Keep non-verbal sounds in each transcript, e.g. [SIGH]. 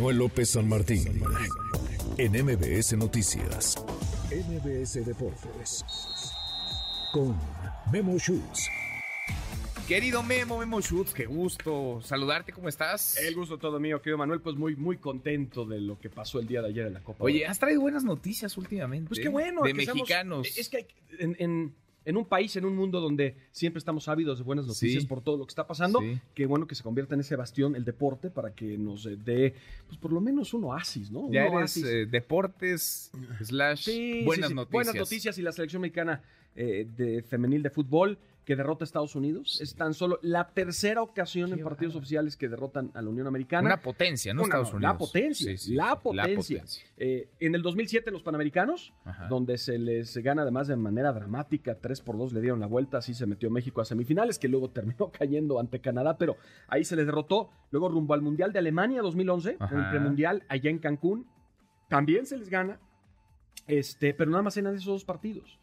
Manuel López San Martín en MBS Noticias. MBS Deportes con Memo Schutz. Querido Memo, Memo Schutz, qué gusto saludarte, ¿cómo estás? El gusto todo mío, querido Manuel, pues muy, muy contento de lo que pasó el día de ayer en la Copa. Oye, has traído buenas noticias últimamente. pues qué bueno. De que seamos- mexicanos. es que hay- en, en- en un país, en un mundo donde siempre estamos ávidos de buenas noticias Sí. por todo lo que está pasando, Sí. qué bueno que se convierta en ese bastión el deporte para que nos eh, dé, pues por lo menos un oasis, ¿no? Ya un eres eh, deportes slash Sí, buenas noticias. Buenas noticias y la selección mexicana eh, de femenil de fútbol que derrota a Estados Unidos. Es tan solo la tercera ocasión Qué en partidos oficiales que derrotan a la Unión Americana. Una potencia, ¿no? Una- Estados Unidos. La potencia, Sí, sí, la, potencia. Eh, en el 2007 en los Panamericanos, Ajá. donde se les gana además de manera dramática, 3 por 2 le dieron la vuelta, así se metió México a semifinales, que luego [LAUGHS] terminó cayendo ante Canadá, pero ahí se les derrotó. Luego rumbo al Mundial de Alemania 2011, en el premundial allá en Cancún, también se les gana, este, pero nada más en esos dos partidos.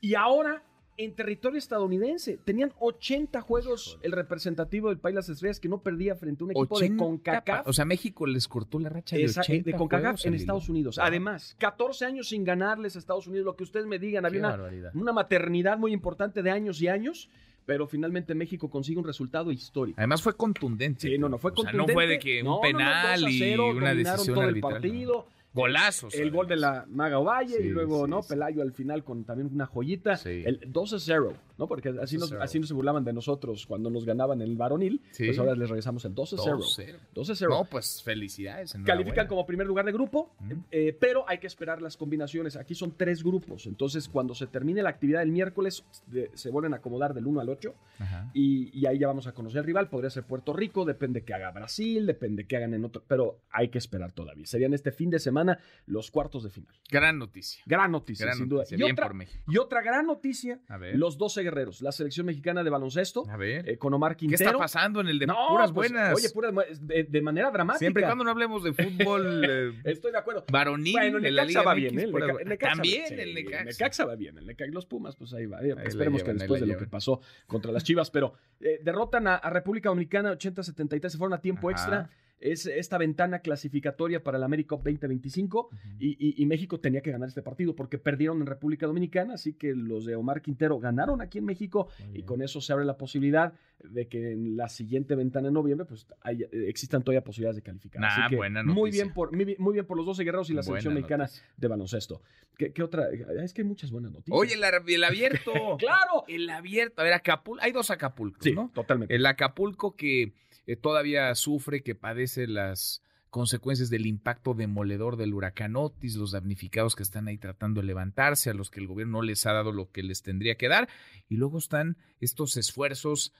Y ahora en territorio estadounidense. Tenían 80 juegos el representativo del país Las Estrellas que no perdía frente a un equipo de 80 CONCACAF. O sea, México les cortó la racha de Esa- 80 de CONCACAF en Estados. Unidos. Además, 14 años sin ganarles a Estados Unidos, lo que ustedes me digan, había una, una maternidad muy importante de años y años, pero finalmente México consigue un resultado histórico. Además fue contundente. Sí, no, no fue O sea, contundente. no fue de que un no, penal 2 a 0, y una decisión todo el arbitral. partido. Golazos. El gol de la Maga Ovalle Sí, y luego, sí, ¿no? sí. Pelayo al final con también una joyita. Sí. El 12-0, ¿no? Porque así nos, 12-0. así nos se burlaban de nosotros cuando nos ganaban en el varonil. Sí. Pues ahora les regresamos el 12-0. 2-0. 12-0. No, pues felicidades. Califican como primer lugar de grupo, Ujú. eh, pero hay que esperar las combinaciones. Aquí son tres grupos, entonces cuando se termine la actividad el miércoles de- se vuelven a acomodar del 1 al 8 Ajá. y, y ahí ya vamos a conocer al rival. Podría ser Puerto Rico, depende que haga Brasil, depende que hagan en otro, pero hay que esperar todavía. Serían este fin de semana los cuartos de final. Gran noticia. Gran noticia, Gran sin noticia. duda. Y Bien otra, por México. y otra gran noticia, A ver. los 12 guerreros, la selección mexicana de baloncesto, A ver. eh, con Omar ¿Qué Quintero. está pasando en el de No, puras pues, buenas? Oye, puras de, de manera dramática. Siempre y cuando no hablemos de fútbol [LAUGHS] eh, Estoy de acuerdo. varonil Bueno, el Necaxa Liga va bien, ¿eh? El puras También el Necaxa. Va bien. El Necaxa, los Pumas, pues ahí va. Eh, Esperemos que llevan, después de lo que pasó contra las Chivas, pero eh, derrotan a, a República Dominicana 80-73, se fueron a tiempo Ajá. extra. Es esta ventana clasificatoria para el América Cup 2025 y, y- y México tenía que ganar este partido porque perdieron en República Dominicana, así que los de Omar Quintero ganaron aquí en México y con eso se abre la posibilidad de que en la siguiente ventana en noviembre pues haya- eh, existan todavía posibilidades de calificar. Nah, Así que buena muy bien por muy bien, muy bien por los 12 guerreros y la selección Buena mexicana noticia. de baloncesto. ¿Qué, qué otra? Es que hay muchas buenas noticias. Oye, el, el abierto. [LAUGHS] claro. El abierto. A ver, Acapulco. Hay dos Acapulcos, Sí, ¿no? totalmente. El Acapulco que eh, todavía sufre, que padece las consecuencias del impacto demoledor del huracán Otis, los damnificados que están ahí tratando de levantarse, a los que el gobierno no les ha dado lo que les tendría que dar, y luego están estos esfuerzos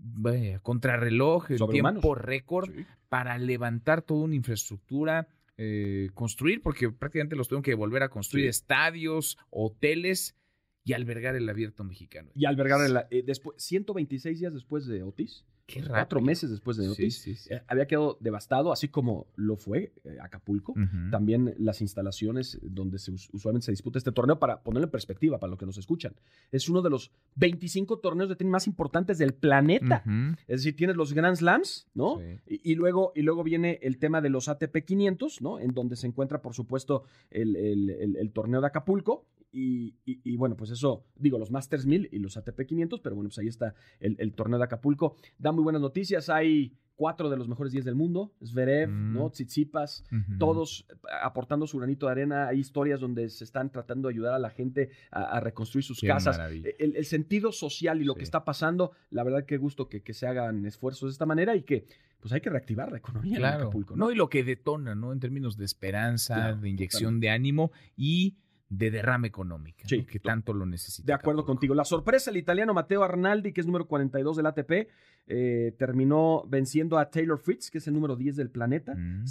vaya, contrarreloj, en tiempo récord, Sí. para levantar toda una infraestructura, eh, construir, porque prácticamente los tuvieron que volver a construir Sí. estadios, hoteles y albergar el abierto mexicano. Y albergar el, eh, después 126 días después de Otis, Qué cuatro rápido. meses después de Otis, sí, sí. eh, había quedado devastado, así como lo fue eh, Acapulco. También las instalaciones donde se, usualmente se disputa este torneo, para ponerlo en perspectiva, para los que nos escuchan. Es uno de los 25 torneos de tenis más importantes del planeta. Es decir, tienes los Grand Slams, ¿no? Y, y luego, y luego viene el tema de los ATP 500, ¿no? En donde se encuentra, por supuesto, el, el- el- el torneo de Acapulco. Y, y- y, bueno, pues eso, digo, los Masters 1000 y los ATP 500, pero bueno, pues ahí está el, el torneo de Acapulco. Da muy buenas noticias. Hay cuatro de los mejores 10 del mundo: Zverev, Mm. ¿no? Tsitsipas, todos eh, aportando su granito de arena. Hay historias donde se están tratando de ayudar a la gente a, a reconstruir sus Qué casas. maravilla. El, el sentido social y lo Sí. que está pasando, la verdad que gusto que, que se hagan esfuerzos de esta manera y que pues hay que reactivar la economía en Claro. Acapulco. ¿no? ¿no? y lo que detona, ¿no? En términos de esperanza, Claro, de inyección de ánimo y de derrame económica, ¿no? Sí, que to- tanto lo necesita. De acuerdo Acapulco. contigo. La sorpresa, el italiano Matteo Arnaldi, que es número 42 del ATP, eh, terminó venciendo a Taylor Fritz, que es el número 10 del planeta. Mm.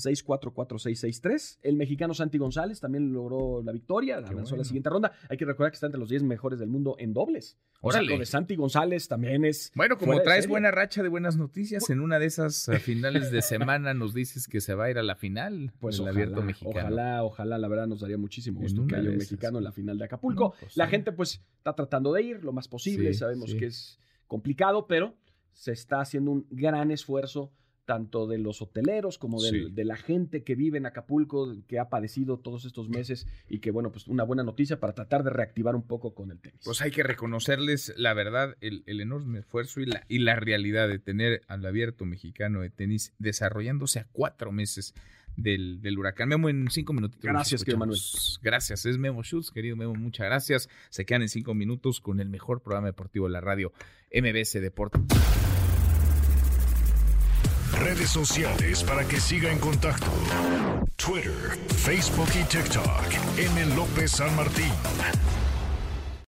6-4-4-6-6-3. El mexicano Santi González también logró la victoria, avanzó a bueno. la siguiente ronda. Hay que recordar que está entre los 10 mejores del mundo en dobles. O sea, Órale. lo de Santi González también es. Bueno, como traes buena racha de buenas noticias, en una de esas finales de semana nos dices que se va a ir a la final Pues del ojalá, abierto mexicano. ojalá, ojalá, la verdad nos daría muchísimo gusto que haya un. Mexicano en la final de Acapulco. No, pues, la sí. gente pues está tratando de ir lo más posible, Sí, sabemos sí. que es complicado, pero se está haciendo un gran esfuerzo tanto de los hoteleros como del- de la gente que vive en Acapulco, que ha padecido todos estos meses y que, bueno, pues una buena noticia para tratar de reactivar un poco con el tenis. Pues hay que reconocerles la verdad, el, el enorme esfuerzo y la, y la realidad de tener al abierto mexicano de tenis desarrollándose a cuatro meses del, del huracán. Memo, en cinco minutitos. Gracias, querido escuchamos. Gracias, es Memo Schutz, querido Memo, muchas gracias. Se quedan en cinco minutos con el mejor programa deportivo de la radio, MBS Deportes. Redes sociales para que siga en contacto: Twitter, Facebook y TikTok. M. López San Martín.